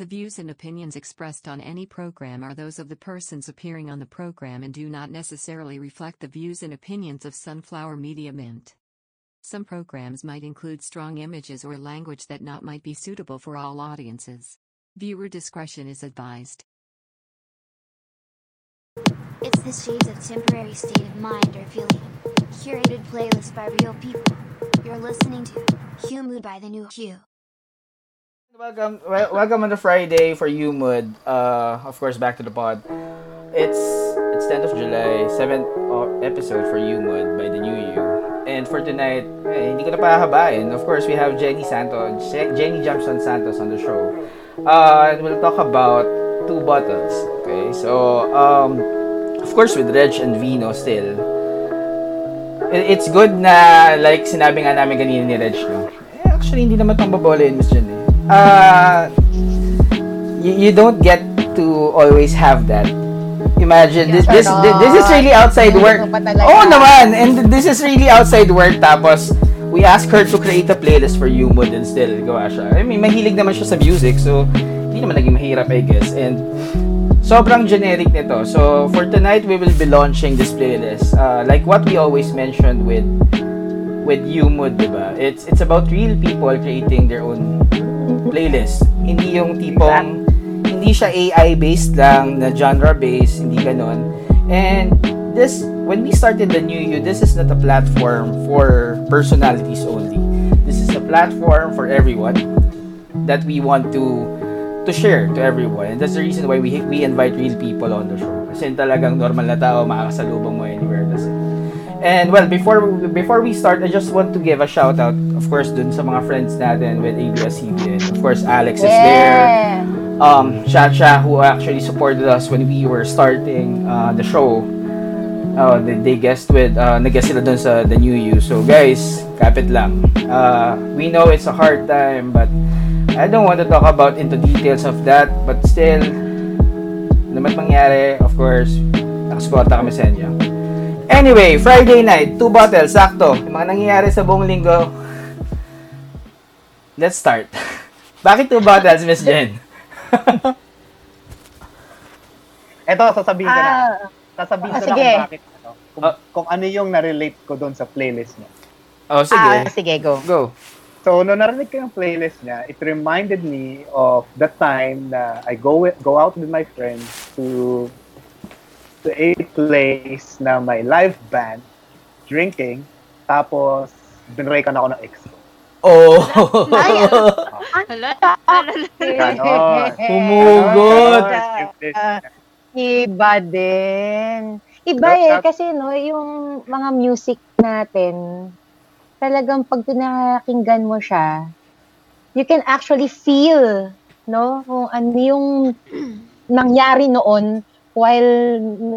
The views and opinions expressed on any program are those of the persons appearing on the program and do not necessarily reflect the views and opinions of Sunflower Media Mint. Some programs might include strong images or language that not might be suitable for all audiences. Viewer discretion is advised. It's the shades of temporary state of mind or feeling. Curated playlist by real people. You're listening to Hugh Mood by the New Hugh. Welcome, wel- welcome on the Friday for you, Mood. Uh, of course, back to the pod. It's it's 10th of July, seventh uh, episode for you, Mood by the New You. And for tonight, eh, hindi ko na pahahabain. Of course, we have Jenny Santos, Je- Jenny Jampson Santos on the show. Uh, and we'll talk about two bottles. Okay, so um, of course with Reg and Vino still. It's good na like sinabi nga namin kanina ni Reg, no? Eh, actually, hindi naman pang babola yun, Miss Jenny. Uh, you, you don't get to always have that. Imagine, this, this, this, is really outside work. Pa naman, and this is really outside work. Tapos, we ask her to create a playlist for you mood and still gawa siya. I mean, mahilig naman siya sa music, so hindi naman naging mahirap, I guess. And sobrang generic nito. So, for tonight, we will be launching this playlist. Uh, like what we always mentioned with with you mood, ba? It's it's about real people creating their own playlist. Hindi yung tipong hindi siya AI based lang na genre based, hindi ganon. And this when we started the new you, this is not a platform for personalities only. This is a platform for everyone that we want to to share to everyone. And that's the reason why we we invite real people on the show. Kasi talagang normal na tao makakasalubong mo anywhere. That's it. And well, before before we start, I just want to give a shout out, of course, dun sa mga friends natin with ABS-CBN. Of course, Alex is there. Yeah. Um, Chacha, who actually supported us when we were starting uh, the show. Uh, they, they guest with, uh, nag-guest sila dun sa The New You. So guys, kapit lang. Uh, we know it's a hard time, but I don't want to talk about into details of that. But still, ano man mangyari, of course, nakasuporta kami sa inyo. Anyway, Friday night, two bottles, sakto. Yung mga nangyayari sa buong linggo. Let's start. Bakit two bottles, Miss Jen? Eto, sasabihin ko na. Ah, Sasabihin Ah, ko na sige. kung bakit. Ano, kung, Ah. kung ano yung na-relate ko doon sa playlist niya. Oh, sige. ah, sige, go. Go. So, nung narinig ko yung playlist niya, it reminded me of the time na I go with, go out with my friends to to a place na may live band, drinking, tapos binreakan ako ng ex ko. Oh. Hala, Ganon. Iba din. Iba eh, kasi no, yung mga music natin, talagang pag pinakinggan mo siya, you can actually feel, no, kung ano yung nangyari noon while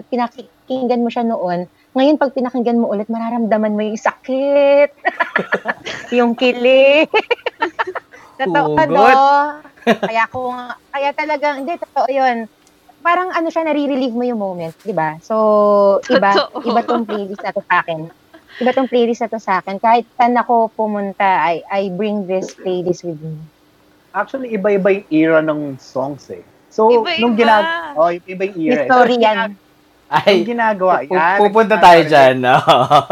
pinakinggan mo siya noon. Ngayon, pag pinakinggan mo ulit, mararamdaman mo yung sakit, yung kilig. Totoo, ano? Kaya kung, kaya talagang, hindi, totoo yun. Parang ano siya, nare-relieve mo yung moment, di ba? So, iba, Totoo. iba tong playlist na to sa akin. Iba tong playlist na to sa akin. Kahit saan ako pumunta, I, I bring this playlist with me. Actually, iba-iba yung era ng songs eh. So, Iba-iba. nung ginagawa, oh, iba yung era. History So, yan. Yung Ay, ginagawa, pu- yan. pupunta tayo dyan. No?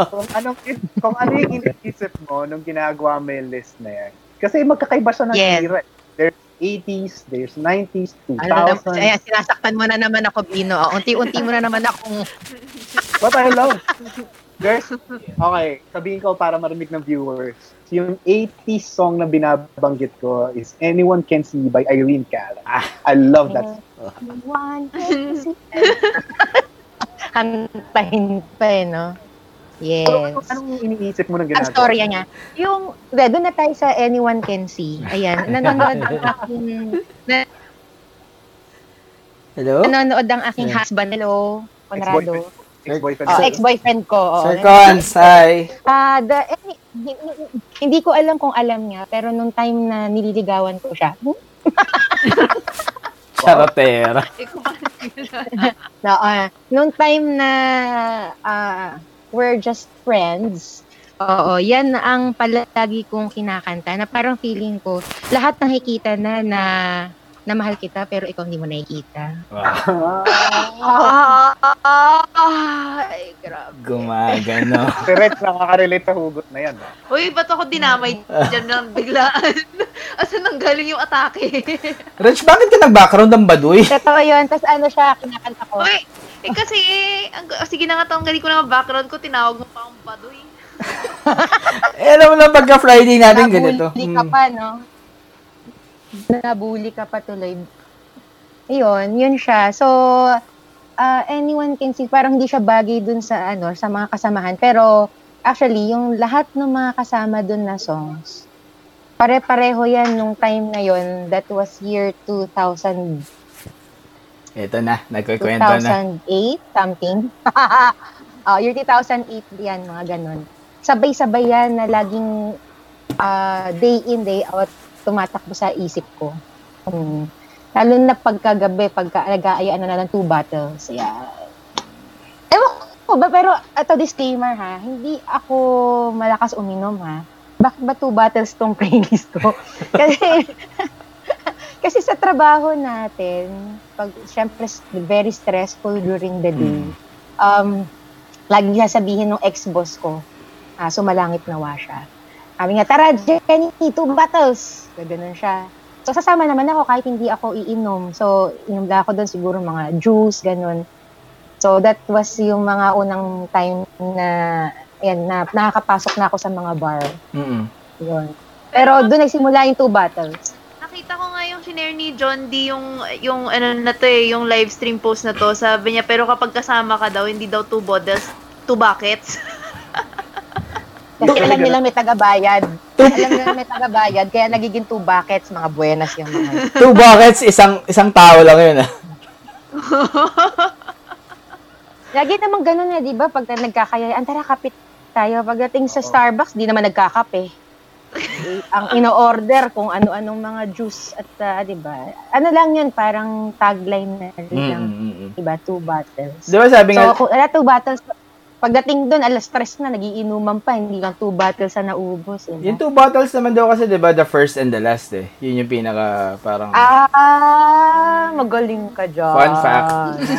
kung anong kung ano yung iniisip mo nung ginagawa mo yung list na yan. Kasi magkakaiba siya ng Yes. era. There's 80s, there's 90s, Ano 2000s. ayan, sinasaktan mo na naman ako, Bino. Oh, Unti-unti mo na naman akong... What I love. There's, okay, sabihin ko para marinig ng viewers. Yung 80s song na binabanggit ko is Anyone Can See by Irene Cara. Ah. I love that. One, Kantahin pa eh, no? Yes. Ano, anong iniisip mo Ang ginagawa? storya niya. Yung, de, doon na tayo sa Anyone Can See. Ayan, nanonood ang aking, na, Hello? nanonood ang aking Yeah. husband. Hello, Conrado. Ex-boyfriend. Oh, ko. ex-boyfriend ko. Oh. Sir Cons, hi. Ah, the, eh, hi- hindi ko alam kung alam niya, pero nung time na nililigawan ko siya, ba na, ah, nung time na ah, we're just friends, Oo, yan ang palagi kong kinakanta na parang feeling ko, lahat nakikita na na na mahal kita pero ikaw hindi mo nakikita. Wow. Ay, grabe. Gumagano. Si Rex nakaka-relate sa hugot na yan. ah. Uy, ba't ako dinamay dyan ng biglaan? Asan nang galing yung atake? Rich, bakit ka nag-background ng baduy? Totoo yun. Tapos ano siya, kinakanta ko. Uy, eh kasi, ang, sige na nga tanggalin ko na ang background ko, tinawag mo pa akong baduy. Eh, alam mo na pagka Friday natin ganito. Nabully ka pa, no? Nabully ka pa tuloy. Ayun, yun siya. So, uh, anyone can see, parang hindi siya bagay dun sa, ano, sa mga kasamahan. Pero, actually, yung lahat ng mga kasama dun na songs, pare-pareho yan nung time na yun. That was year 2000, Ito na, nagkikwento na. 2008, something. uh, year 2008 yan, mga ganun. Sabay-sabay yan na laging uh, day in, day out, tumatakbo sa isip ko. Hmm. Lalo na pagkagabi, pagka nag-aayaan na ng two bottles. Yeah. Ewan ko ba, pero ito disclaimer ha, hindi ako malakas uminom ha. Bakit ba two bottles tong playlist ko? kasi, kasi sa trabaho natin, pag, syempre, very stressful during the day. Mm. Um, lagi sasabihin ng ex-boss ko, ah, sumalangit nawa siya. Sabi nga, tara, Jenny, two bottles. Ganoon siya. So, sasama naman ako kahit hindi ako iinom. So, inom lang ako doon siguro mga juice, ganun. So, that was yung mga unang time na, yan, na nakakapasok na ako sa mga bar. Mm-mm. Yun. Pero doon nagsimula yung two bottles. Nakita ko nga yung shinare ni John D yung, yung ano na to eh, yung live stream post na to. Sabi niya, pero kapag kasama ka daw, hindi daw two bottles, two buckets. Kasi alam nila may tagabayad. alam nila may tagabayad, kaya nagiging two buckets, mga buenas yung mga. Two buckets, isang isang tao lang yun ah. Lagi naman ganun eh, di ba? Pag nagkakayayaan, tara kapit tayo. Pagdating sa Starbucks, di naman nagkakape. Ang ino-order kung ano-anong mga juice at ah, di ba? Ano lang yun, parang tagline na lang, Mm-mm. di ba? Two bottles. Di ba sabi So, nga, ala, two bottles, pagdating doon, alas stress na, nagiinuman pa, hindi lang two bottles na naubos. Eh, yung two bottles naman daw kasi, di ba, the first and the last eh. Yun yung pinaka, parang, Ah, magaling ka dyan. Fun fact.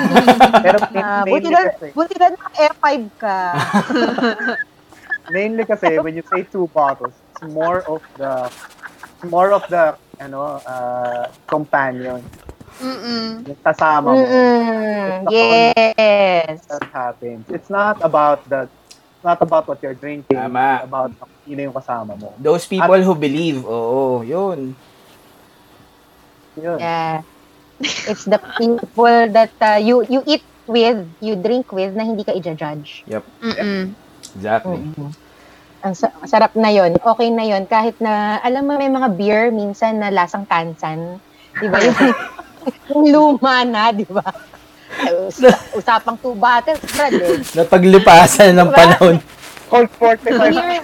Pero Ah, buti na, buti na naka F5 ka. mainly kasi when you say two bottles, it's more of the more of the ano uh, companion, Mm-mm. yung kasama mo. Mm-mm. Yes. That happens. It's not about the it's not about what you're drinking. Tama. It's about sino yung kasama mo. those people who believe, oo, yun. Yun. Yeah. It's the people that uh, you you eat with, you drink with, na hindi ka i-judge. Mm-mm. Exactly. Mm-mm. Ang sa- sarap na yon Okay na yon Kahit na, alam mo, may mga beer minsan na lasang tansan. Di ba? Luma na, di ba? Us- Usapang two bottles, Brad, eh. Napaglipasan ng panahon. Cold 45. Beer,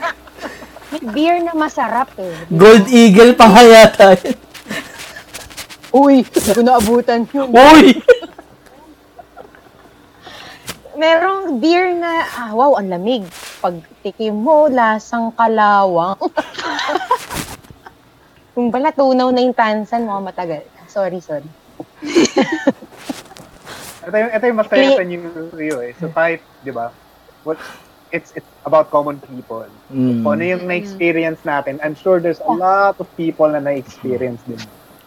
may beer na masarap, eh. Gold Eagle pa nga yata. yun. Uy, hindi ko naabutan yun. Uy! Merong beer na, ah, wow, ang lamig. Pag tikim mo, lasang kalawang. Kung pala, tunaw na yung tansan mo, matagal. Sorry, sorry. Ito yung, ito yung masaya sa New Rio eh. So kahit, di ba, what, it's, it's about common people. Mm, Kung ano yung na-experience natin, I'm sure there's a lot of people na na-experience din.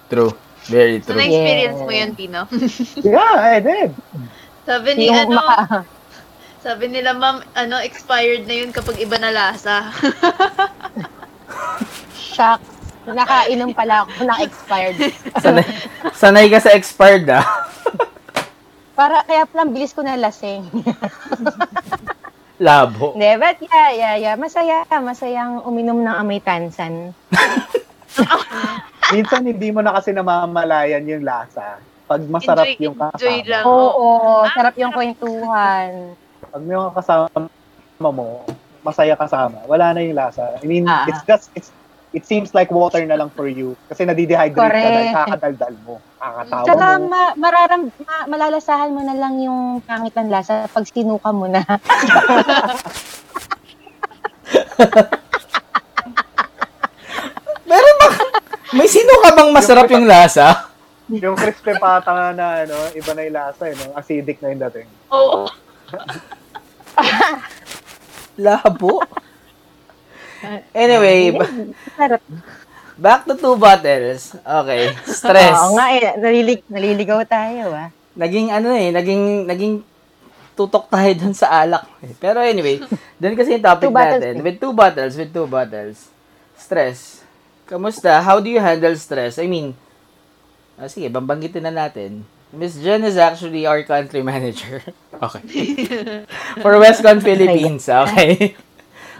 true. Very So, true. na-experience Yeah. mo yun, Pino? Yeah, I did. Sabi ni, Yung ano, maka- sabi nila, ma'am, ano, expired na yun kapag iba na lasa. Shucks. Nakainom pala ako ng expired. Sanay, sanay ka sa expired ah. Para kaya pala bilis ko na lasing. Labo. Hindi, but yeah, yeah, yeah. Masaya, masayang uminom ng amoy tansan. Minsan hindi mo na kasi namamalayan yung lasa. Pag masarap Enjoy- yung enjoy kasama. lang. Oo, Ah, sarap yung kwentuhan. Pag may mga kasama mo, masaya kasama, wala na yung lasa. I mean, Ah. it's just, it's, it seems like water na lang for you. Kasi nadidehydrate ka Correct. dahil kakadaldal mo. Kakatawa Tsaka mo. ma- mararam, ma- malalasahan mo na lang yung pangit ng lasa pag sinuka mo na. Meron ba? May sino ka bang masarap yung lasa? yung crispy pata na, ano, iba na yung lasa, eh, no? Acidic na yung dating. Oo. Labo. Anyway, Sarap. back to two bottles. Okay. Stress. Oo nga eh, nalilig, naliligaw tayo ah. naging ano eh, naging naging tutok tayo dun sa alak. eh. Pero anyway, dun kasi yung topic Two bottles natin. eh. With two bottles, with two bottles. Stress. Kamusta? How do you handle stress? I mean, ah, sige, bambanggitin na natin. Miss Jen is actually our country manager. Okay. For Westcon Philippines, okay.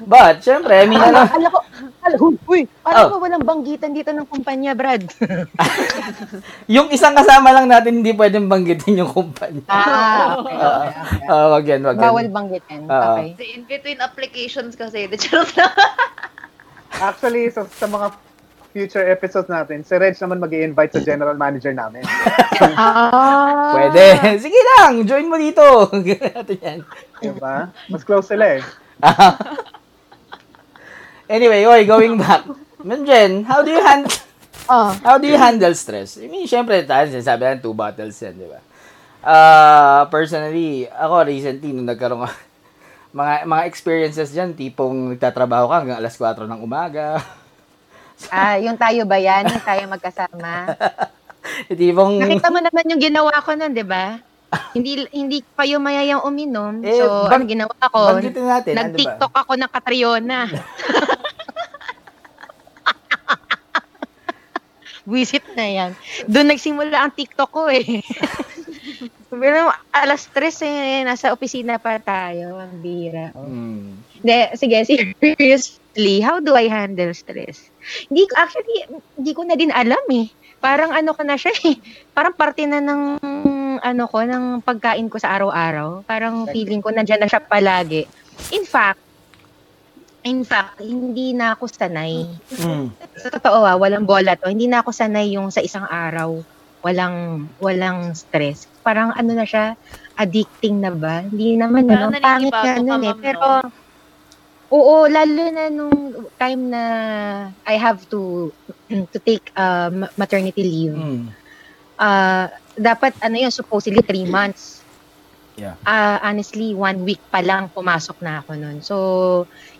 But, syempre, I mean, ano, Alam ko, alam ko, uy, Oh. alam ko walang banggitan dito ng kumpanya, Brad. yung isang kasama lang natin, hindi pwedeng banggitin yung kumpanya. ah, okay, okay, okay. Ah, wag yan, wag yan. Bawal banggitin. Oo. Okay. In between applications kasi, the charot. Actually, sa, sa mga future episodes natin, si Reg naman mag invite sa general manager namin. Ah. Pwede. Sige lang, join mo dito. Ganun natin yan. Diba? Mas close sila eh. Anyway, oy, going back. Jen, how do you handle Oh. how do you handle stress? I mean, syempre, tayo sinasabi natin two bottles yan, di ba? Uh, personally, ako recently, nung nagkaroon ka, mga mga experiences dyan, tipong nagtatrabaho ka hanggang alas 4 ng umaga. Ah, yung tayo ba yan? Yung tayo magkasama? tipong, Nakita mo naman yung ginawa ko nun, di ba? hindi hindi kayo mayayang uminom. Eh, so, bang- ano ginawa ko? ano? Nag-TikTok ako ng Catriona. Visit na yan. Doon nagsimula ang TikTok ko eh. Pero alas tres eh, nasa opisina pa tayo. Ang bira. Oh. Hmm. De, sige, seriously, how do I handle stress? Hindi ko, actually, hindi ko na din alam eh. Parang ano ko na siya eh. Parang parte na ng, ano ko, ng pagkain ko sa araw-araw. Parang feeling ko nandyan na siya palagi. In fact, in fact, hindi na ako sanay. Hmm. Sa totoo ah, walang bola to. Hindi na ako sanay yung sa isang araw. Walang, walang stress. Parang ano na siya, addicting na ba? Hindi naman, Parang ano, pangit ka, ano eh. Pero, no? oo, lalo na nung time na I have to to take uh, ma- maternity leave. Hmm. Uh, dapat, ano yun, supposedly three months. Yeah. Ah, honestly, one week pa lang pumasok na ako nun. So,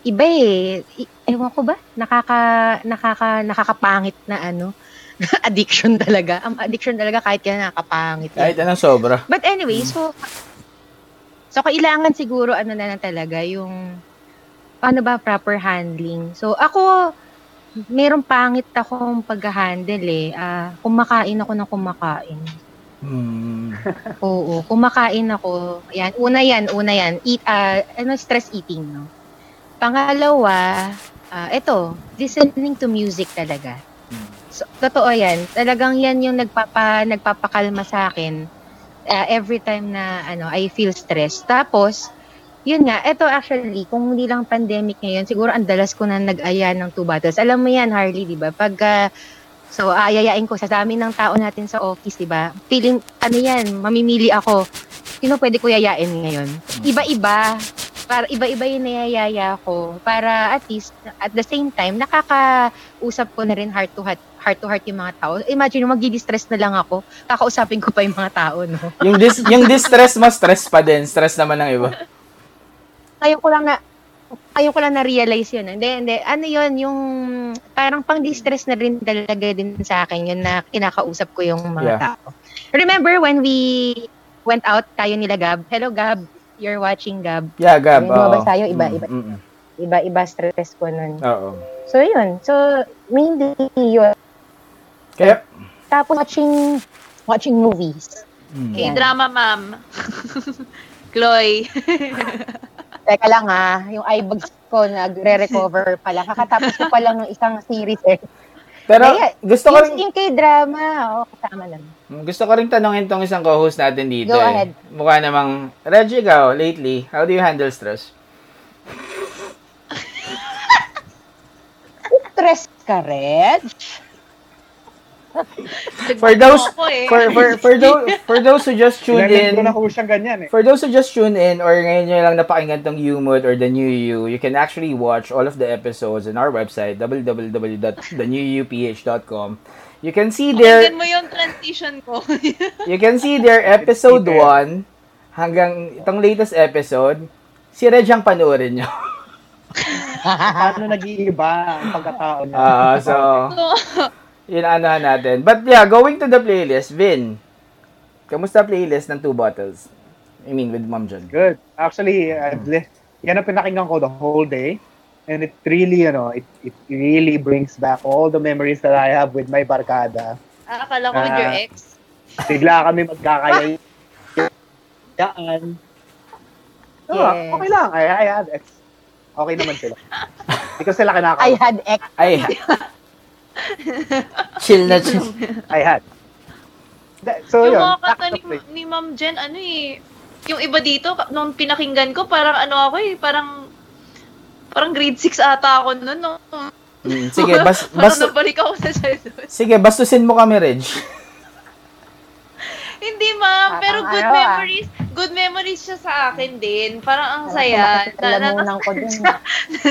iba eh. Ewan ko ba? Nakaka, nakaka, nakakapangit na ano. addiction talaga. Ang addiction talaga kahit kaya nakakapangit. Kahit anong sobra. But anyway, so, so kailangan siguro ano na lang talaga, yung, paano ba proper handling. So, ako, merong pangit akong pag-handle eh. Ah, kumakain ako ng kumakain. Hmm. Oo, kumakain ako. Yan, una yan, una yan. Eat, ah, ano, stress eating, no? Pangalawa, ah, ito, listening to music talaga. So, totoo yan. Talagang yan yung nagpapa, nagpapakalma sa akin ah, every time na ano, I feel stressed. Tapos, yun nga, ito actually, kung hindi lang pandemic ngayon, siguro ang dalas ko na nag-aya ng two bottles. Alam mo yan, Harley, di ba? Pag, ah, so, aayayain ko sa dami ng tao natin sa office, di ba? Feeling, ano yan, mamimili ako. Sino pwede ko yayain ngayon? Iba-iba. Para iba-iba yung nayayaya ko. Para at least, at the same time, nakakausap ko na rin heart to heart, heart to heart yung mga tao. Imagine, magdi-distress na lang ako. Kakausapin ko pa yung mga tao, no? yung dis yung distress mo stress pa din, stress naman ng iba. ngayon ko lang na ngayon ko lang na-realize yun. Hindi, hindi. Ano yun, yung parang pang-distress na rin talaga din sa akin yun na kinakausap ko yung mga Yeah. tao. Remember when we went out, tayo nila Gab? Hello Gab, you're watching Gab. Yeah, Gab. Yung lumabas tayo, iba, Mm, iba. mm, mm. Iba-iba stress ko nun. Oo. So yun. So, mainly yun. Kaya, Tapos watching watching movies. mm. Okay, drama, ma'am. Chloe. Teka lang ha, yung eyebags ko nagre-recover pala. Kakatapos ko pa lang ng isang series eh. pero Kaya, gusto ko rin yung k-drama, oh, kasama lang. gusto ko rin tanongin tong isang co-host natin dito. Go eh. ahead. Mukha namang Reggie ikaw lately, how do you handle stress? Stress ka, Reg? For those eh. for for for those for those who just tuned ko in na ho siyang ganyan eh. For those who just tune in or ngayon nyo lang napakinggan tong Umod or The New You, you can actually watch all of the episodes on our website, www.thenewuph.com. You can see Pakinggan their mo yung transition ko. you can see their episode 1 hanggang itong latest episode. Si Reg ang panoorin nyo. Paano nag-iiba ang pagkatao niya? Ah, so, yun ano natin. But yeah, going to the playlist, Vin. Kamusta playlist ng Two Bottles? I mean, with Mom John. Good. Actually, I've li- yan ang pinakinggan ko the whole day. And it really, you know, it, it really brings back all the memories that I have with my barkada. Ah, Akala ko with your Ah. ex. Bigla kami magkakayaan. Oh, Yes. okay lang. I, I had ex. Okay naman sila. Hindi ko sila kinakaw. I had ex. Ay, chill na chill. That- So, yung yun. mga kanta ni, ni Ma'am Jen, ano eh, yung iba dito, nung pinakinggan ko, parang ano ako eh, parang, parang grade 6 ata ako noon, no? Mm, sige, bas, bas, nabalik ako sa childhood. sige, bastusin mo kami, Reg. Hindi, ma'am, pero Parang good ano, ah. Good memories siya sa akin din. Parang ang saya. Na, na, Lalamunan ko na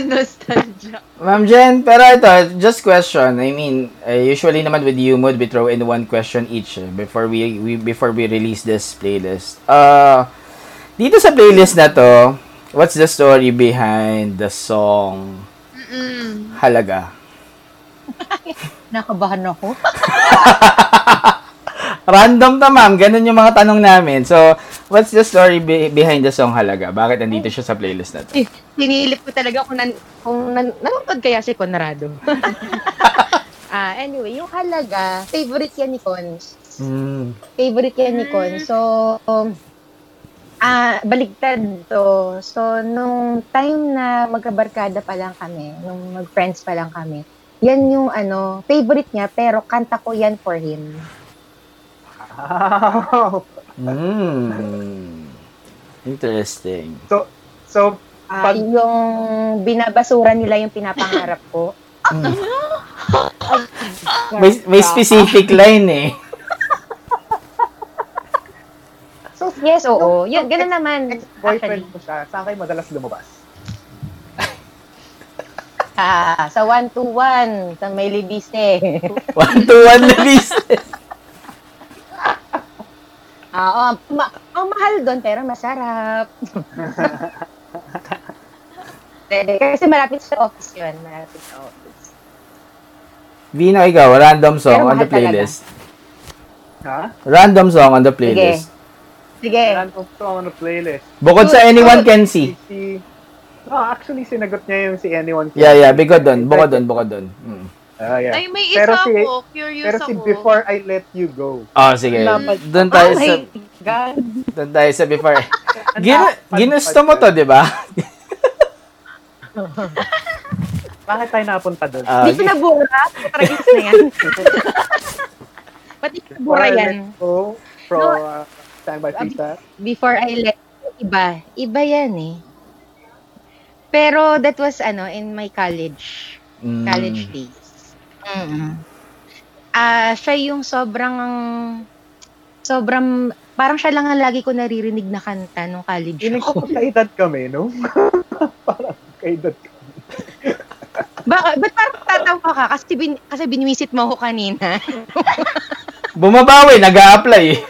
nostalgia. Ma'am Jen, pero ito, just question. I mean, uh, usually naman with Umod, we throw in one question each eh, before we, we before we release this playlist. Uh, dito sa playlist na to, what's the story behind the song Mm-mm. Halaga? Nakabahan ako. Random ta ma'am, ganun yung mga tanong namin. So, what's the story be- behind the song Halaga? Bakit nandito siya sa playlist na to? Eh, Sinilip ko talaga kung, nan, kung nan, nanonood kaya si Conrado. ah, anyway, yung halaga, favorite yan ni Con. Mm. Favorite yan ni Con. So, um, ah, baligtad to. So, nung time na magkabarkada pa lang kami, nung mag-friends pa lang kami, yan yung ano, favorite niya, pero kanta ko yan for him. Wow. Mm. Interesting. So, so, Ah, Pag- yung binabasura nila yung pinapangarap ko. May, may specific line eh. so Yes, oo. Yun, ganun naman. boyfriend Actually. mo siya, saan kayo madalas lumabas? Ah, sa one-to-one, sa may libiste. One to one na list. Oo, ma- ang mahal doon, pero masarap. Eh, Kasi malapit sa office yun. Malapit sa office. Vino, ikaw, random song Pero on the mahal talaga. playlist. Ha? Random song on the playlist. Sige. Random song on the playlist. Bukod sa anyone can see. Si, no, actually, sinagot niya yung si anyone. Can Yeah, yeah, bukod doon, bukod doon, bukod doon. Mm. Ah, yeah. Ay, may Pero isa si- ako. Curious Pero ako. si Before I Let You Go. Oh, sige. Dapat- Doon tayo Oh sa God. doon tayo sa before. Gin, Dapat- ginusto mo to, 'di ba? Bakit tayo napunta doon? Ah, Di ko nabura. Tragis na yan. Pati nabura Before I yan. Let Go from No. uh, Pizza. Before I let iba. Iba yan eh. Pero that was ano in my college. mm, College days. Mm Ah, siya yung sobrang sobrang parang siya lang ang lagi ko naririnig na kanta nung college Feeling ko ko. kaedad kami, no? Parang kaedad kami. Ba, ba't parang tatawa ka? Kasi, bin, kasi binwisit mo ako kanina. Bumabawi, nag-a-apply. eh.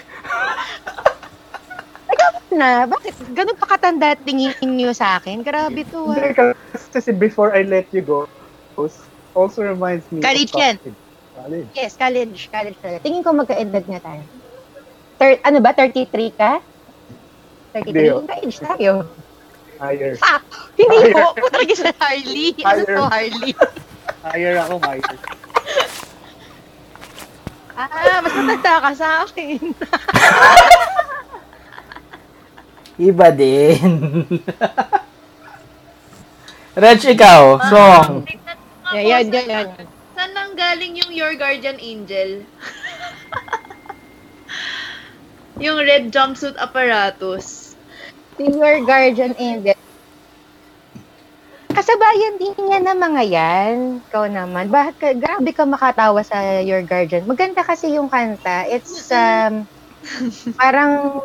na, bakit? Ganun pa katanda at tingin niyo sa akin? Grabe to ah. Hindi, kasi si Before I Let You Go also reminds me College of yan. college. Yes, college. College talaga. Tingin ko magka-edad na tayo. Thir- ano ba? 33 ka? 33? Hindi, oh. Magka-age tayo. Higher. Ah! Hindi po. Putragi sa Harley. Ano Higher. to, Harley? Higher ako, higher. Ah, mas matanda ka sa akin. Iba din. Reg, ikaw, song. Nga Yeah, yan, saan- yan, yan. Saan nang galing yung Your Guardian Angel? yung red jumpsuit apparatus. Your guardian angel. Kasabayan din niya na mga yan. Ikaw naman. Bakit ka, grabe ka makatawa sa Your Guardian. Maganda kasi yung kanta. It's, um, parang,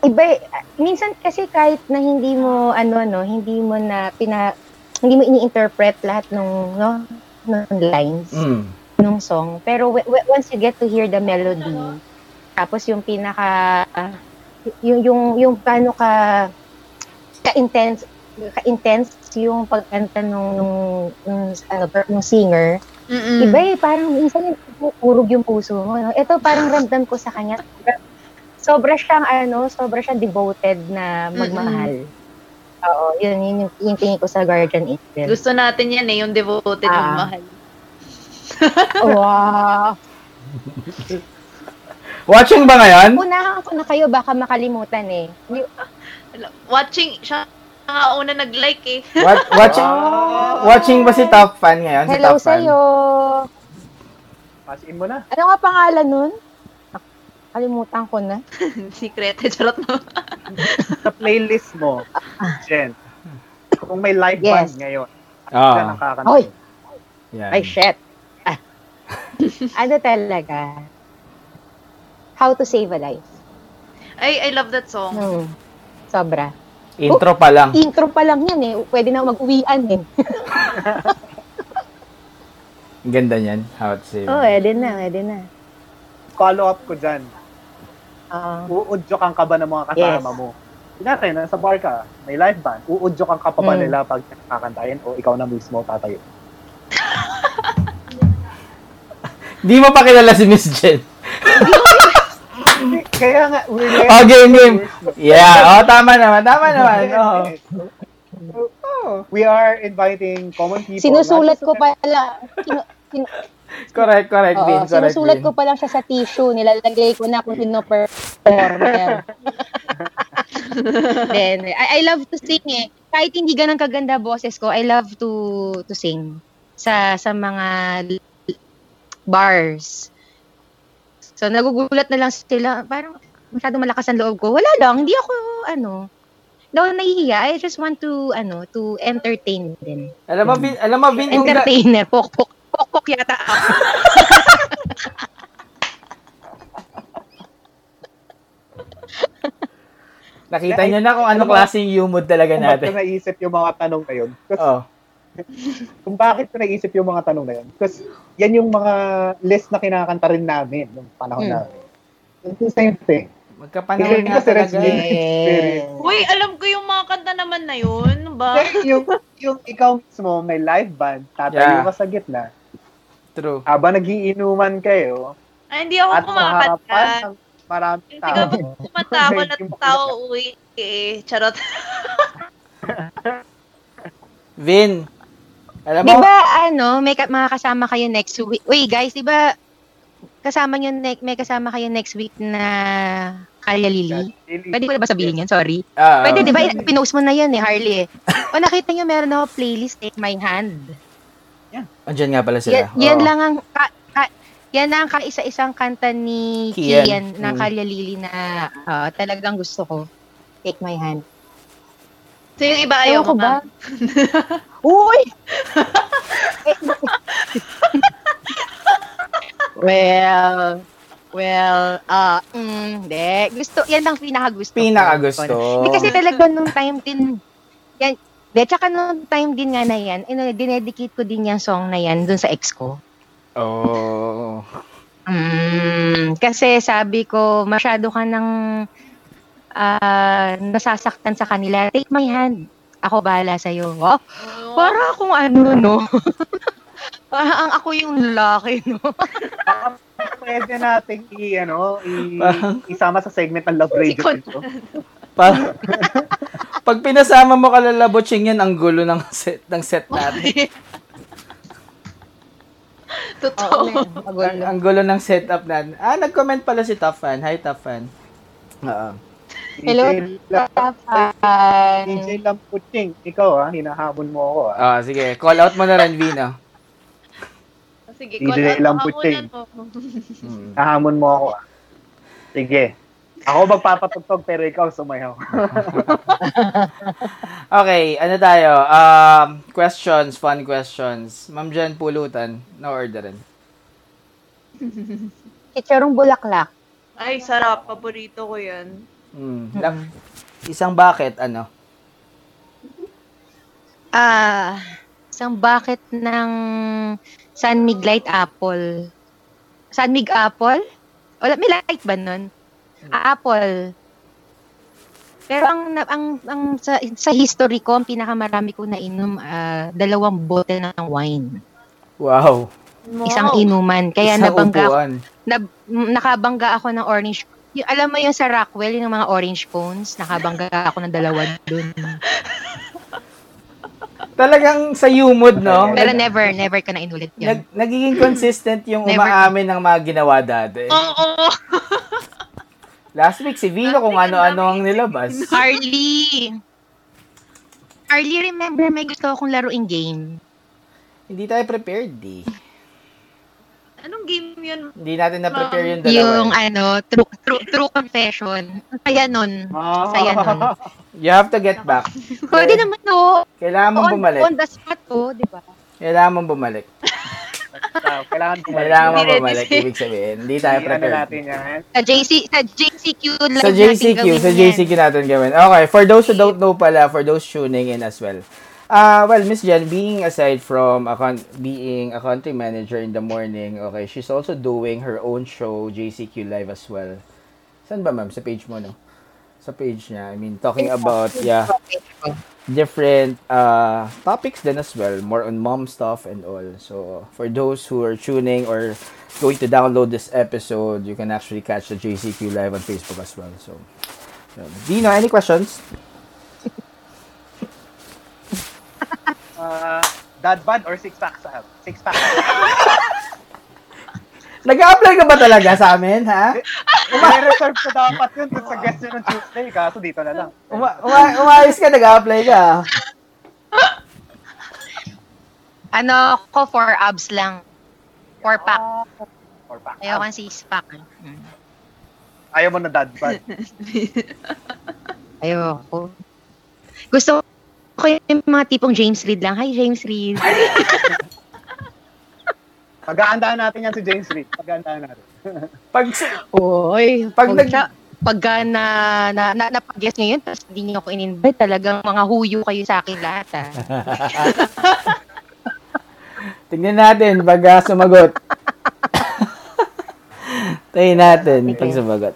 iba, minsan kasi kahit na hindi mo, ano, no, hindi mo na, pina, hindi mo ini-interpret lahat nung, no, nung lines. Mm. nung song. Pero w- w- once you get to hear the melody, tapos yung pinaka, yung, yung, yung paano ka, ka-intense, ka-intense yung pagkanta nung, nung, nung, ano, nung singer, Mm-mm. Iba eh, parang minsan urog yung puso mo. No? Ito parang ramdam ko sa kanya. Sobra, sobra siyang ano, sobra siyang devoted na magmahal. Oo, yun, yun yung, yung tingin ko sa Guardian Angel. Gusto natin yan eh, yung devoted Ah. ng mahal. wow! Watching ba ngayon? Unahan ko na kayo, baka makalimutan eh. Watching, siya nga una nag-like eh. Wat- watching watching ba si Top Fan ngayon? Si Hello Top Fan? sa'yo! Pass in mo na. Ano nga pangalan nun? Kalimutan ko na. Secret, charot mo. Sa playlist mo, Jen, kung may live Yes. band ngayon, Oo. siya nakakanta. Oy! Yan. Ay, shit. Ah. ano talaga? How to save a life. Ay, I love that song. Hmm. Sobra. Intro pa lang. Intro pa lang yan eh. Pwede na mag-uwian eh. Ganda niyan. How to save. Oh, pwede na, pwede na. Follow up ko dyan. Ah, Uudyokan ka ba ng mga kasama Yes. mo? Natin, nasa bar ka, may live band, uudyokan ka pa ba Mm. nila pag kakantayin o ikaw na mismo tatayo? Di mo pa kilala si Miss Jen. Kaya nga, we're Oh, game, game. Yeah. Oh, tama naman. Tama naman. Oh. We are inviting common people. sinusulat ko pala. Sinu, sinu, Correct, correct oo, din. Correct sinusulat din. ko pa lang siya sa tissue. Nilalagay ko na kung sino performer. Then, I, I love to sing eh. Kahit hindi ganun kaganda boses ko, I love to to sing sa sa mga bars. So, nagugulat na lang sila. Parang masyado malakas ang loob ko. Wala lang. Hindi ako, ano, no, nahihiya. I just want to, ano, to entertain din. Alam mo, Vin, alam mo, Vin, Entertainer. Pok-pok. Pok-pok yata ako. nakita niyo na kung ano klaseng humor talaga Kung bakit natin. ko naisip yung mga tanong na yun. Kasi, Oh. Kung bakit ko naisip yung mga tanong na yun. Kasi yan yung mga list na kinakanta rin namin nung panahon Hmm. namin. It's the same thing. Magkapanahon nga talaga. Yes. Uy, alam ko yung mga kanta naman na yun. Ba? yung, yung ikaw mismo, may live band, tatayo Yeah. ka sa gitna, True. habang nagiinuman kayo, Ay, hindi ako at sa harapan kumakanta. ng maraming Hindi tao. ka kumanta ako na tao uwi eh. Charot. Vin, alam Di mo, ba, ano, may ka- mga kasama kayo next week? Uy, guys, di ba, kasama nyo, ne- may kasama kayo next week na Kalya Lili? Pwede ko na ba sabihin yan? Sorry. ah, Pwede, di ba, pinost mo na yan eh, Harley eh. O nakita nyo, meron ako playlist, Take My Hand. Andyan nga pala Yan, sila. yan Oo. lang ang, ka, ka- yan ang kaisa-isang kanta ni Kian. Kian, ng Mm. Kalya Lili na ah, talagang gusto ko. Take My Hand. So yung iba ayaw Ayaw ko ba? Uy! well, well, ah, mm, de, gusto, yan ang pinakagusto ko. Pinakagusto. Hindi kasi talaga nung time din, yan, de, tsaka nung time din nga na yan, ino, dinedicate ko din yung song na yan dun sa ex ko. Oh. Mm, kasi sabi ko, masyado ka nang ah, nasasaktan sa kanila. Take my hand. Ako bahala sa'yo. Wow, para akong ano, no? Parang ako yung lalaki, no? Pwede nating i, ano, i, isama sa segment ng Love Radio. Ikot. ito. Pa- pag pinasama mo kalalabotsing yan, ang gulo ng set, ng set natin. Totoo. ang, ang gulo ng setup natin. Ah, nag-comment pala si Top Fan. Hi, Top Fan. Oo. Hello, DJ Lam- Fan. DJ Lampuching, ikaw ah, hinahabol mo ako ah. Ah, sige. Call out mo na rin, Vino. Sige, DJ call out mo Lamputing. hamunan mo. Hmm. Nahamon mo ako ah. Sige. Ako magpapatugtog pero ikaw sumayaw. Okay, ano tayo? Um, questions, fun questions. Ma'am Jen, pulutan. No orderin. Chicharong bulaklak. Ay, sarap. Paborito ko yan. Hmm. Lang, isang bakit, ano? Ah, isang bucket ng Sunmig Light Apple. Sunmig Apple? Wala, may light ba nun? Ah, apple. Pero ang na- ang ang sa, sa history ko, ang pinakamarami ko nainom ah, dalawang bote ng wine. Wow. Isang inuman. Kaya Isang nabangga ako, upuan. na, m- nakabangga ako ng orange yung, alam mo yung sa Rockwell, yung mga orange cones, nakabangga ako ng dalawa dun. Talagang sa humod, no? Pero never, never ko na inulit yun. Nag, nagiging consistent yung umaamin ng mga ginawa dati. Oo. Last week, si Vino kung ano-ano ang nilabas. Harley! Harley, remember may gusto akong laruing game. Hindi tayo prepared, di. Anong game yun? Hindi natin na-prepare yung dalawa. Yung ano, true, true, true confession. Ang Saya nun. Ah. Saya nun. You have to get back. Pwede naman no. Kailangan mong On, bumalik. on the spot to, di ba? Kailangan mong bumalik. Ah, Kailangan bumalik. Kailangan ready bumalik. Ibig sabihin, hindi tayo Ano prepared. natin yan? Sa JC, sa JCQ live Sa natin JCQ, gawin sa yan. JCQ natin gawin. Okay, for those who don't know pala, for those tuning in as well. Uh, well, Miss Jen, being aside from a con- being a country manager in the morning, okay, she's also doing her own show, JCQ Live as well. Saan ba, ma'am? Sa page mo, no? Sa page niya. I mean, talking about, yeah, different uh, topics then as well, more on mom stuff and all. So, for those who are tuning or going to download this episode, you can actually catch the JCQ live on Facebook as well. So, yun. Dino, any questions? Uh, dad bod or six pack sa Six pack. Nag-apply ka ba talaga sa amin, ha? May-reserve ko dapat yun sa guest yun ng Tuesday. Kaso dito na lang. Uma- uma- umayos ka, nag-apply ka. Ano, ko for abs lang. Four pack. Or pack. Ayaw kang six pack. Hmm. Ayaw mo na dad bod. Ayoko. Gusto ko yung mga tipong James Reed lang. Hi, James Reed. Pag-aandaan natin yan si James Reed. Pag-aandaan natin. Pag, Oy, Pag pag nag- siya, pagka na, na, na, napag-guess nyo yun, tapos hindi nyo ako in-invite, talagang mga huyo kayo sa akin lahat, ah. tingnan natin pag ah, sumagot. Tingnan natin pag sumagot.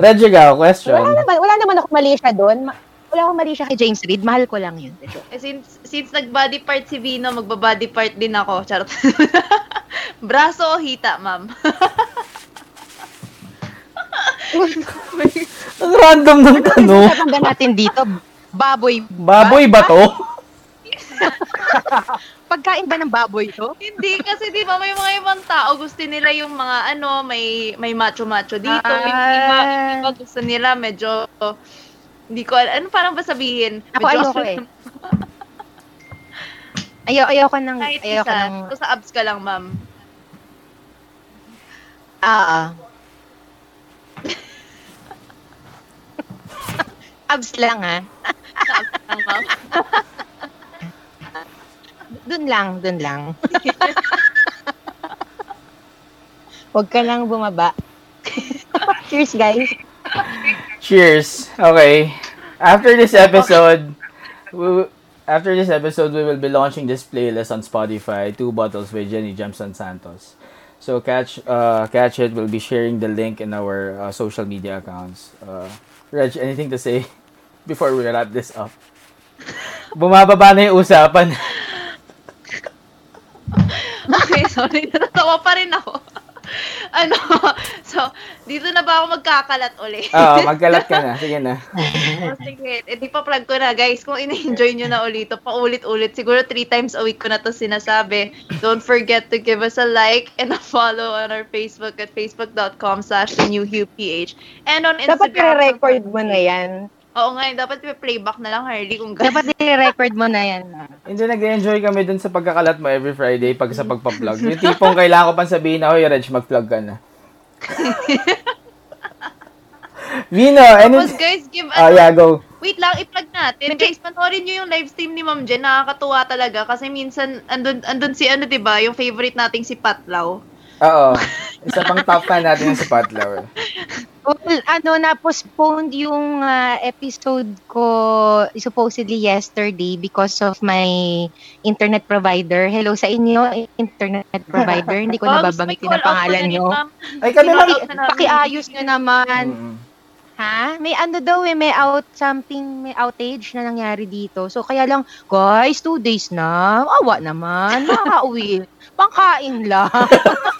Reggie, ikaw, question. Wala naman, wala naman ako mali siya doon. Wala akong mali siya kay James Reed. Mahal ko lang yun. Eh, since, since nag-body part si Vino, magba-body part din ako. Charot. Braso o hita, ma'am? Ang random ng tanong. Tatanggan natin dito, baboy. Baboy ba to? Pagkain ba ng baboy to? Hindi, kasi di ba may mga ibang tao gusto nila yung mga ano, may may macho-macho dito. Ah. Yung iba, yung iba gusto nila medyo, hindi ko, al- ano parang ba sabihin? Ako Medyo- ayoko eh. Ayaw, ayaw ko ng, Kahit ayaw ko isa, ng, sa abs ka lang, ma'am. Ah, ah. Abs lang ah. Ang ma'am. Dun lang, dun lang. Huwag ka lang bumaba. Cheers, guys. Cheers. Okay. After this episode, we, after this episode, we will be launching this playlist on Spotify. Two bottles with Jenny Jemson Santos. So catch, uh, catch it. We'll be sharing the link in our uh, social media accounts. Uh, Reg, anything to say before we wrap this up? Bumababa na yung usapan. Okay, sorry. Natatawa pa rin ako. ano, so, dito na ba ako magkakalat uli? Oo, magkalat ka na. Sige na. Oh, sige, eh, di pa plug ko na guys. Kung ina-enjoy nyo na ulit, to, paulit-ulit, siguro three times a week ko na to sinasabi. Don't forget to give us a like and a follow on our Facebook at facebook.com slash the new PH. And on Instagram. Dapat i-record mo na yan. Oo nga, eh, dapat playback na lang, Harley, kung gano'n. Dapat i-record mo na yan. ah. Hindi, nag-enjoy kami dun sa pagkakalat mo every Friday pag sa pagpa-vlog. Yung tipong kailangan ko pang sabihin na, Hoy, Reg, mag-vlog ka na. Vino, Tapos any... guys, give, Oh, ano, yeah, go. wait lang, i-plug natin. Guys, panoorin nyo yung live stream ni Ma'am Jen. Nakakatuwa talaga kasi minsan, andun, andun si ano, di ba yung favorite nating si Patlaw. Oo. Isa pang top fan natin yung si Patlaw. Well, ano, na-postponed yung ah, episode ko supposedly yesterday because of my internet provider. Hello sa inyo, internet provider. Hindi ko nababanggit pangalan na rin, nyo. Ay, kami lang. Pakiayos nyo naman. Mm. Ha? May ano daw eh, may out something, may outage na nangyari dito. So kaya lang, guys, two days na. Awa naman. Makauwi. Pangkain lang.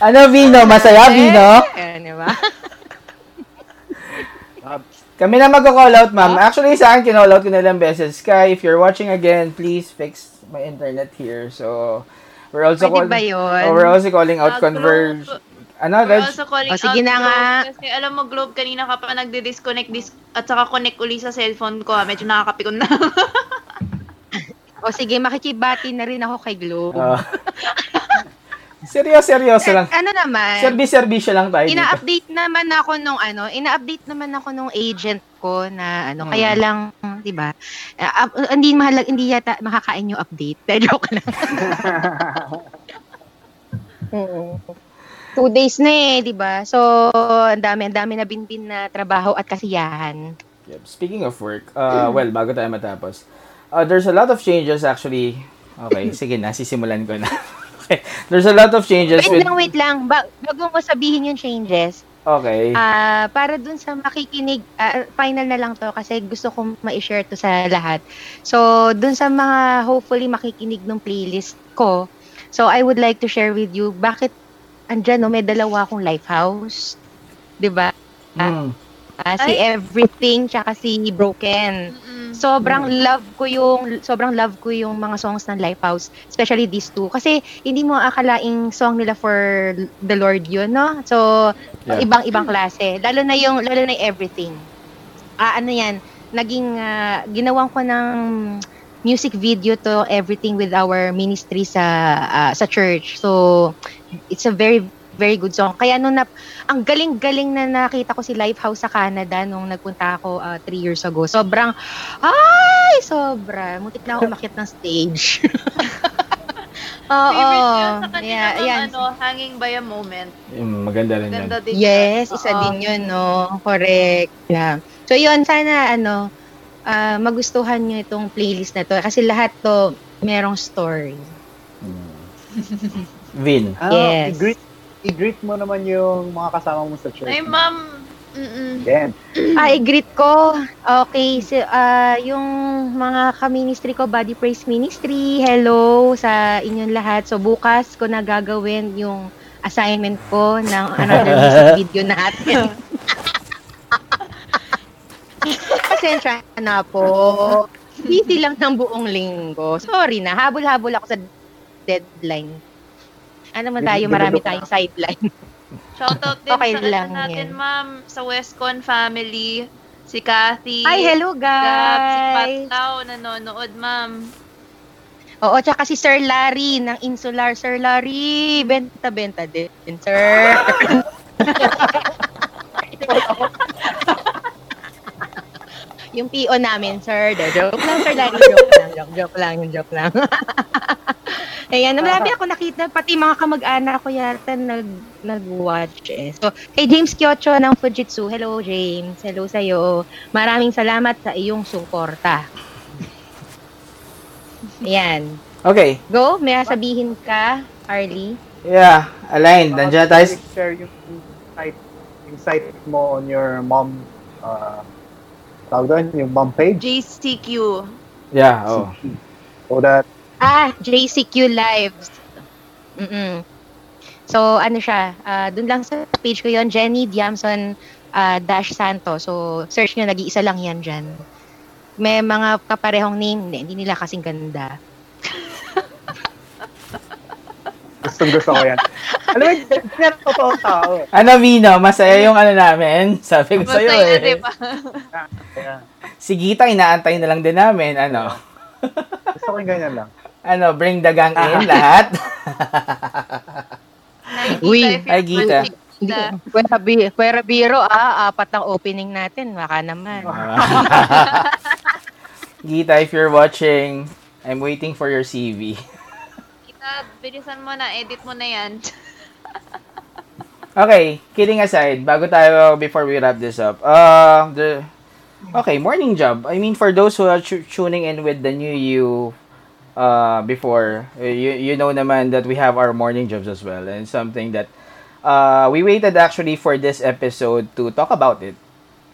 Ano, Vino? Masaya, Vino? Eh, di ba? Kami na mag-call out, ma'am. Actually, sa akin, kinall out ko na ilang beses. Sky, if you're watching again, please fix my internet here. So, we're also Pwede call- ba yun? Oh, we're also calling out Ah, Converge. Globe. Ano, We're Reg? also calling O, sige out na Globe nga. Kasi alam mo, Globe, kanina ka pa nagdi-disconnect dis at saka connect uli sa cellphone ko. ah. Medyo nakakapikon na. O sige, makikibati na rin ako kay Globe. Ah. seryoso, seryoso lang. ano naman? Serbi-serbisyo lang tayo dito. ina-update naman ako nung ano, ina-update naman ako nung agent ko na ano, Hmm. kaya lang, 'di ba? Uh, uh, hindi mahalag, hindi yata makakain yung update. Pero joke lang. Mm. Two days na eh, 'di ba? So, ang dami, ang dami na binbin na trabaho at kasiyahan. Yep. Speaking of work, uh, well, bago tayo matapos, uh, there's a lot of changes actually. Okay, sige na, sisimulan ko na. Okay. There's a lot of changes Wait with... lang, wait lang. Ba- bago mo sabihin yung changes, Okay. Ah, para dun sa makikinig, ah, final na lang to kasi gusto kong ma-share to sa lahat. So, dun sa mga hopefully makikinig ng playlist ko, so I would like to share with you bakit andyan no, may dalawa akong Lifehouse. 'Di ba? Hmm. Ah, si. Everything tsaka si Broken. Mm-mm. Sobrang love ko yung sobrang love ko yung mga songs ng Lifehouse, especially these two kasi hindi mo akalaing song nila for the Lord yun, no? So Yeah. ibang-ibang klase. Lalo na yung lalo na yung everything. Ah ano 'yan, naging ah, ginawan ko ng music video to everything with our ministry sa ah, sa church. So it's a very very good song. Kaya nung na, ang galing-galing na nakita ko si Lifehouse sa Canada nung nagpunta ako uh, three years ago. Sobrang, ay, sobra. Mutik na ako umakyat ng stage. Oo. Favorite yun sa kanila, Yeah, yan. ano, Hanging by a Moment. Hmm, maganda rin yan. Ganda din Yes, yan. isa Oo. din yun, no? Correct. Yeah. So, yun, sana, ano, ah, magustuhan nyo itong playlist na to. Kasi lahat to, merong story. Vin. Ah, Yes. i-greet, i-greet mo naman yung mga kasama mo sa church. Ay, ma'am. Mm-mm. Yan. Ay, greet ko. Okay, so, ah, yung mga ka-ministry ko, Body Praise Ministry, hello sa inyong lahat. So, bukas ko na gagawin yung assignment ko ng another music video natin. Pasensya na po. Busy lang ng buong linggo. Sorry na, habol-habol ako sa deadline. Ano man tayo, marami tayong sideline. Shoutout din Okay sa ano lang natin, yan. ma'am, sa Westcon family. Si Kathy. Hi, hello Gab, si guys! Patlaw, nanonood, ma'am. Oo, tsaka si Sir Larry ng Insular. Sir Larry, benta-benta din, sir. yung PO namin, sir. De, joke lang, Sir Larry. Joke lang, joke, joke lang, joke lang. Ayan, marami ako nakita, pati mga kamag-anak ko yata nag, nag-watch eh. So, kay James Kyocho ng Fujitsu, hello James, hello sa'yo. Maraming salamat sa iyong suporta. Ayan. Okay. Go, may sabihin ka, Arlie? Yeah, aligned. Nandiyan tayo. Share yung insight, insight mo on your mom, uh, tawag doon, yung mom page. JCQ. Yeah, oh. So that, Ah, JCQ Lives. Mm So, ano siya, ah, dun lang sa page ko yon Jenny Diamson ah, Dash Santo. So, search nyo, nag-iisa lang yan dyan. May mga kaparehong name, hindi, hindi nila kasing ganda. gusto gusto ko yan. Alam mo, yan ang totoong tao. Ano, Vino? Masaya yung ano namin. Sabi ko sa'yo Masaya, eh. di ba? Kaya, Si Gita, inaantay na lang din namin. Ano? gusto ko yung ganyan lang. Ano, bring the gang in lahat. Nakikita Uy, ay, Gita. Hindi Gita. Kuya, Bi- Biro, ah, apat ang opening natin. Baka naman. Gita, if you're watching, I'm waiting for your CV. Tab, bilisan mo na, edit mo na yan. Okay, kidding aside, bago tayo, before we wrap this up, uh, the, okay, morning job. I mean, for those who are tu- tuning in with the new you, uh, before, uh, you, you know naman that we have our morning jobs as well, and something that, uh, we waited actually for this episode to talk about it,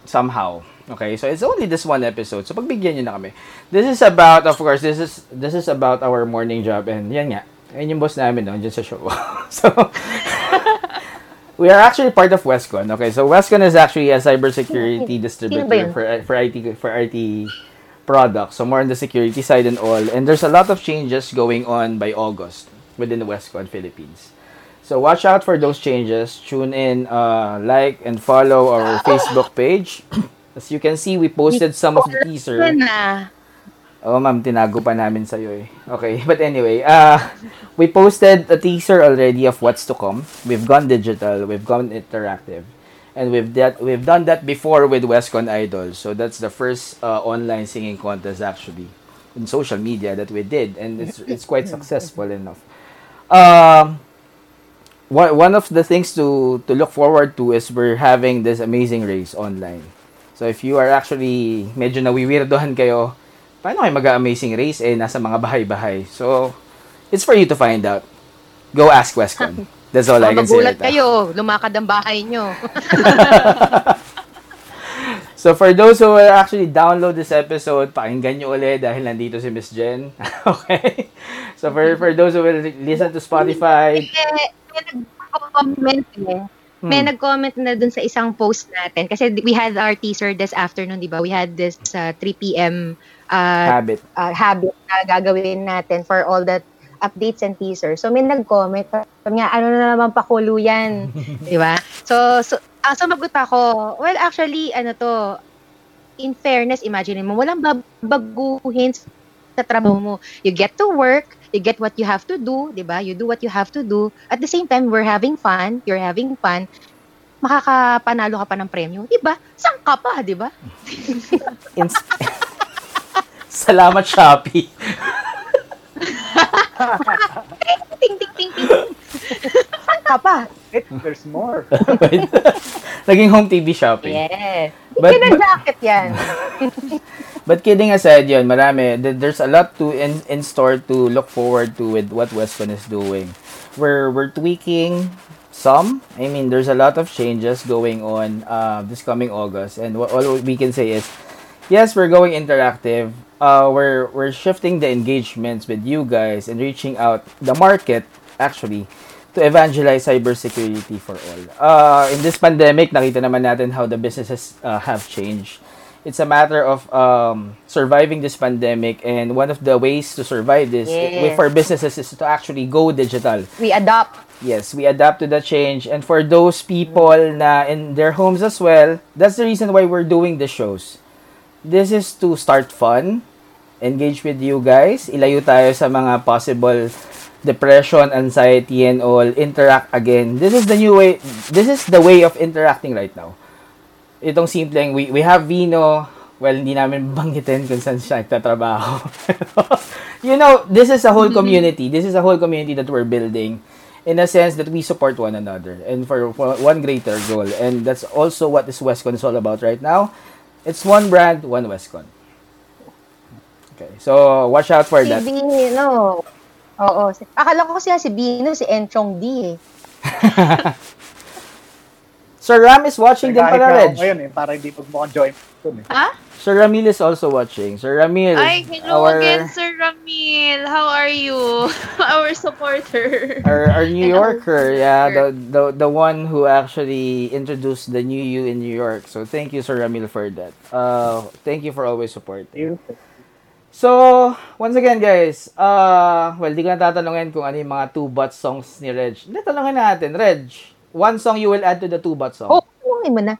somehow. Okay, so it's only this one episode, so pagbigyan nyo na kami. This is about, of course, this is, this is about our morning job, and yan nga, yan yung boss namin, no, dyan sa show. so, We are actually part of Westcon. Okay, so Westcon is actually a cybersecurity distributor for for IT for IT products. So more on the security side and all. And there's a lot of changes going on by August within the Westcon Philippines. So watch out for those changes. Tune in, uh, like and follow our Facebook page. As you can see, we posted some of the teaser. Oh, ma'am, tinago pa namin sa'yo eh. Okay, but anyway, uh, we posted a teaser already of what's to come. We've gone digital, we've gone interactive. And we've that we've done that before with Westcon Idol. So that's the first uh, online singing contest actually in social media that we did and it's it's quite successful enough. Um one one of the things to to look forward to is we're having this amazing race online. So if you are actually medyo nawiwirdohan kayo, paano kayo mag-amazing race eh nasa mga bahay-bahay. So it's for you to find out. Go ask Westcon. That's all I can say Magulat kayo, lumakad ang bahay nyo. So for those who will actually download this episode, pakinggan nyo ulit dahil nandito si Miss Jen. okay? So for for those who will listen to Spotify, may nag-comment eh. May Hmm. nag-comment na dun sa isang post natin. Kasi we had our teaser this afternoon, di ba? We had this uh, 3 p.m. Uh, habit. uh, habit na gagawin natin for all that updates and teasers. So may nag-comment, sabi nga, ano na naman pakulo yan, di ba? So, so ang sumagot ako, well, actually, ano to, in fairness, imagine mo, walang babaguhin sa trabaho mo. You get to work, you get what you have to do, di ba? You do what you have to do. At the same time, we're having fun, you're having fun, makakapanalo ka pa ng premyo. Di ba? Saan ka pa, di ba? Salamat, Shopee. Ting, ting, ting, ting. Saan ka pa? It, there's more. Wait. Naging home TV shopping. Yes. But- But, jacket yan. But kidding aside yun, marami. th- There's a lot to in, in store to look forward to with what Westcon is doing. We're, we're tweaking some. I mean, there's a lot of changes going on uh, this coming August. And what, all we can say is, yes, we're going interactive. Uh, we're, we're shifting the engagements with you guys and reaching out the market, actually, to evangelize cybersecurity for all. Uh, in this pandemic, nakita naman natin how the businesses uh, have changed it's a matter of um, surviving this pandemic and one of the ways to survive this Yes. for businesses is to actually go digital We adopt. yes we adapt to the change and for those people na in their homes as well that's the reason why we're doing the shows this is to start fun engage with you guys ilayo tayo sa mga possible depression anxiety and all interact again this is the new way this is the way of interacting right now itong simpleng, we, we have Vino, well, hindi namin banggitin kung saan siya nagtatrabaho. you know, this is a whole community. This is a whole community that we're building in a sense that we support one another and for, for one greater goal. And that's also what this Westcon is all about right now. It's one brand, one Westcon. Okay, so watch out for Si that. Bino. Oo. Si- Akala ko siya si Bino, si Enchong D eh. Sir Ram is watching din pala, Reg. ngayon eh, para hindi pagmukhang join. Eh. Sir Ramil is also watching. Sir Ramil, Ay, hello our, again, Sir Ramil. How are you? Our supporter. our, our New Yorker, our yeah, the, the the one who actually introduced the new you in New York. So thank you, Sir Ramil, for that. Uh, thank you for always supporting. You. So, once again, guys, uh, well, di ko na tatanungin kung ano yung mga two bot songs ni Reg. Hindi, tanungin natin. Reg, one song you will add to the two bot song. Oh, tulungin mo na.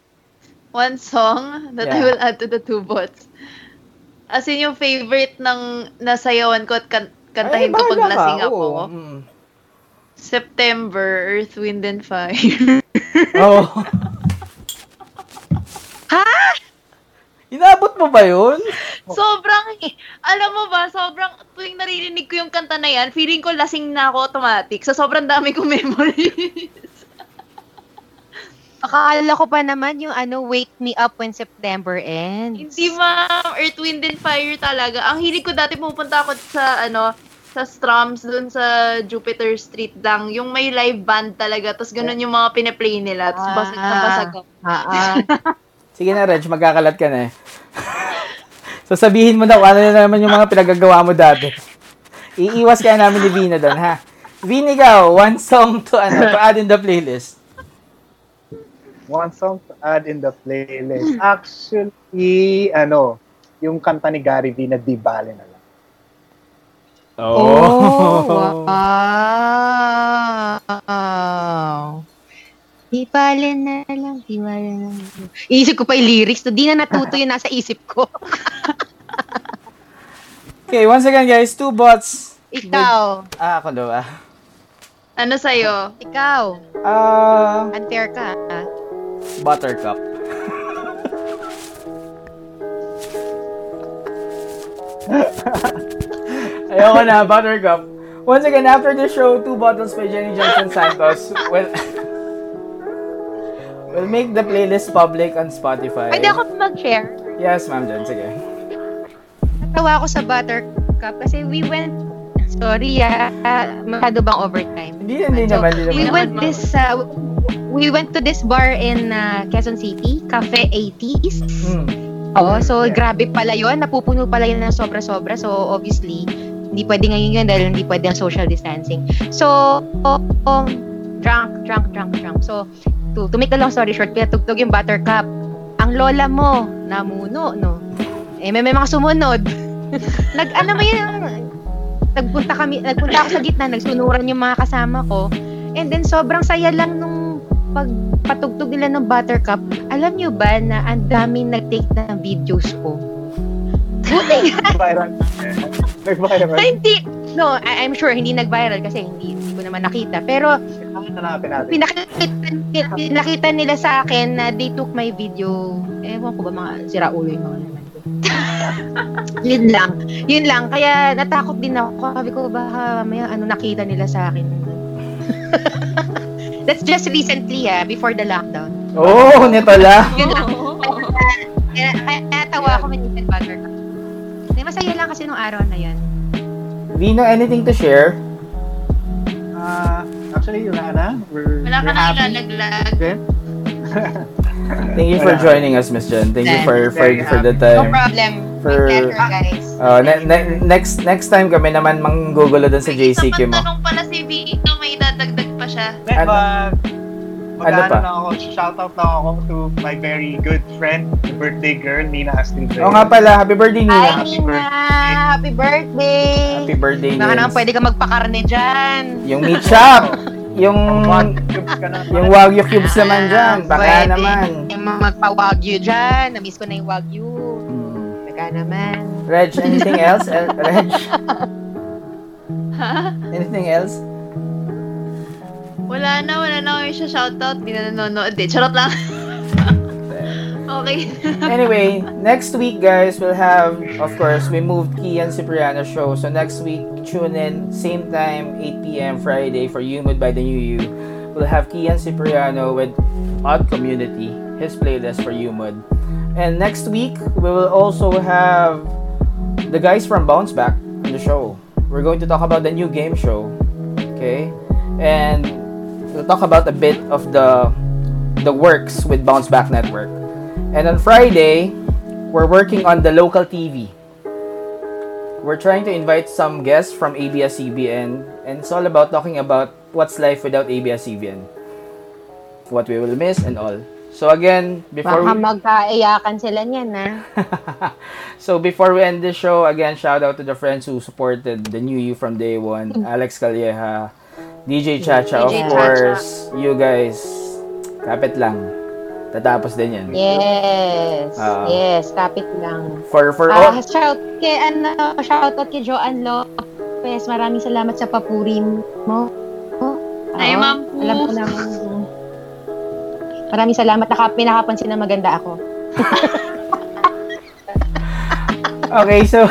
One song that I Yeah. will add to the two bots. As in yung favorite ng nasayawan ko at kan- kantahin ko pag lasing ako. Oo, mm. September, Earth, Wind, and Fire. Oh. Ha? Inabot mo ba yun? sobrang, alam mo ba, sobrang, tuwing naririnig ko yung kanta na yan, feeling ko lasing na ako automatic. Sa sobrang dami kong memories. Akala ko pa naman yung ano, Wake Me Up When September Ends. Hindi ma'am, Earth, Wind, and Fire talaga. Ang hilig ko dati pupunta ako sa, ano, sa Strums dun sa Jupiter Street lang. Yung may live band talaga. Tapos ganun yung mga pinaplay nila. Tapos Ah. basag na basag ako. Ah, ah. Sige na, Reg, magkakalat ka na eh. so sabihin mo na kung ano na naman yung mga pinagagawa mo dati. Iiwas kaya namin ni Vina doon, ha? Vin, ikaw, one song to, ano, to add in the playlist. One song to add in the playlist. Actually, ano, yung kanta ni Gary V na Di Bale na lang. Oh, wow. Di bale na lang, di bale na lang. Isip ko pa yung lyrics, di na natuto yung nasa isip ko. Okay, once again, guys, two bots. Ikaw, Ah, ako daw, ah. Ano sa'yo? ikaw, Ah, unfair ka. ah. Buttercup. Ayoko na, Buttercup. Once again, after the show, two bottles by Jenny Johnson Santos will will make the playlist public on Spotify. Pwede ako mag-share. Yes, ma'am Jen. Sige. Natawa ako sa Buttercup kasi we went, sorry ah, masyado bang overtime? Hindi, hindi So, naman, hindi we naman. went this, uh, we went to this bar in uh, Quezon City, Cafe 80s. Hmm. Oo, so grabe pala yun. Napupuno pala yun ng sobra-sobra. So, obviously, hindi pwede ngayon yun dahil hindi pwede ang social distancing. So, um, drunk, drunk, drunk, drunk. So, to, to make a long story short, pinatugtog yung buttercup. Ang lola mo, namuno, no? Eh, may, may mga sumunod. Nag, ano ba yun? Nagpunta kami, nagpunta ako sa gitna, nagsunuran yung mga kasama ko. And then, sobrang saya lang nung pagpatugtog nila ng buttercup. Alam nyo ba na ang daming nag-take ng videos ko? Buti nga. Nag-viral. Nag-viral. hindi. No, I- I'm sure hindi nag-viral kasi hindi, hindi ko naman nakita. Pero pinakita, pinakita nila sa akin na they took my video. Ewan ko ba mga sira ulo yung mga naman. Yun lang. Yun lang. Kaya natakot din ako. Sabi ko baka may ano nakita nila sa akin. That's just recently ah, before the lockdown. Oh, nito lang. Yun lang. Kaya, kaya, kaya tawa ako said buttercup. Hindi, masaya lang kasi nung araw na yan. Vino, anything to share? Ah, actually, wala na. We're, Wala ka na ilalaglag. Then, Thank you for joining us, Miss Jen. Thank you for for, for the No time. problem. For- My pleasure, guys. Uh, ne- ne- next next time kami naman manggugulo dun sa May JCQ mo. tanong pala si Vito, may dadagdag pa siya. then Ano? mag, mag Ano pa? lang ako, shoutout lang ako to my very good friend, the birthday girl, Nina Astrid. Oo nga pala, happy birthday Hi, Nina. Happy Nina! Happy birthday! Happy birthday Baka naman pwede ka magpakarne dyan. Yung meat shop, yung yung Wagyu cubes naman dyan. Baka Pwede. naman. Yung magpa-wagyu dyan. Namiss ko na yung wagyu. Hmm. Baka naman. Reg, anything else? Eh, Reg, Ha? anything else? Wala na, wala na kayo siya shoutout. Di na nanonood. Di, charot lang. okay. Anyway, next week, guys, we'll have, of course, we moved Kian Cipriano show. So next week, tune in, same time, 8 p.m. Friday for You by the New You. We'll have Kian Cipriano with Odd Community, his playlist for Mood. And next week, we will also have the guys from Bounce Back on the show. We're going to talk about the new game show. Okay? And we'll talk about a bit of the the works with Bounce Back Network. And on Friday, we're working on the local TV. We're trying to invite some guests from ABS-CBN and it's all about talking about what's life without ABS-CBN. What we will miss and all. So again, before Baka we... magkaiyakan sila niyan, ha? so before we end the show, again, shout out to the friends who supported the new you from day one. Alex Calleja, DJ Chacha, of DJ Chacha. course. You guys, kapit lang. Tatapos din yan. Yes. Ah. yes, kapit lang. For, for Ah, all, shout kay ano, shout out kay Joanne Lopez. Maraming salamat sa papuri mo. Oh, Ay, oo. Ma'am. Alam ko naman. Maraming salamat. Naka, pinakapansin na maganda ako. Okay, so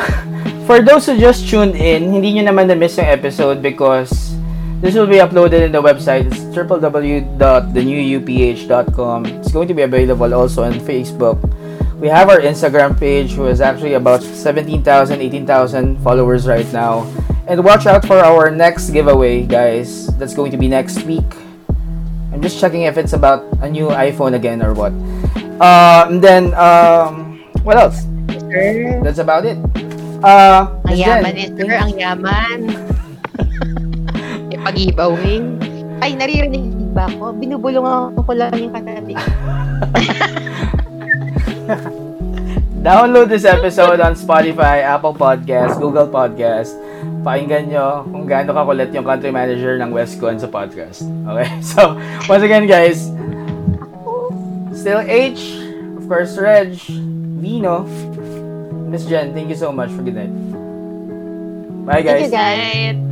for those who just tuned in, hindi nyo naman na-miss yung episode because this will be uploaded in the website. Www.thenewuph.com. It's going to be available also on Facebook. We have our Instagram page, who is actually about 17,000, 18,000 followers right now. And watch out for our next giveaway, guys. That's going to be next week. I'm just checking if it's about a new iPhone again or what. Uh, and then, um, what else? That's about it. Uh, ang yaman Jen, eh. Ang yaman. Ipag-giveaway. Ay, naririnig ba ako? Binubulungan ko lang yung katabi. Download this episode on Spotify, Apple Podcast, Google Podcast. Pakinggan nyo kung gaano kakulit yung country manager ng Westcon sa podcast. Okay? So, once again, guys, still H, of course, Reg, Vino, Miss Jen, thank you so much for good night. Bye, guys. Thank you, guys.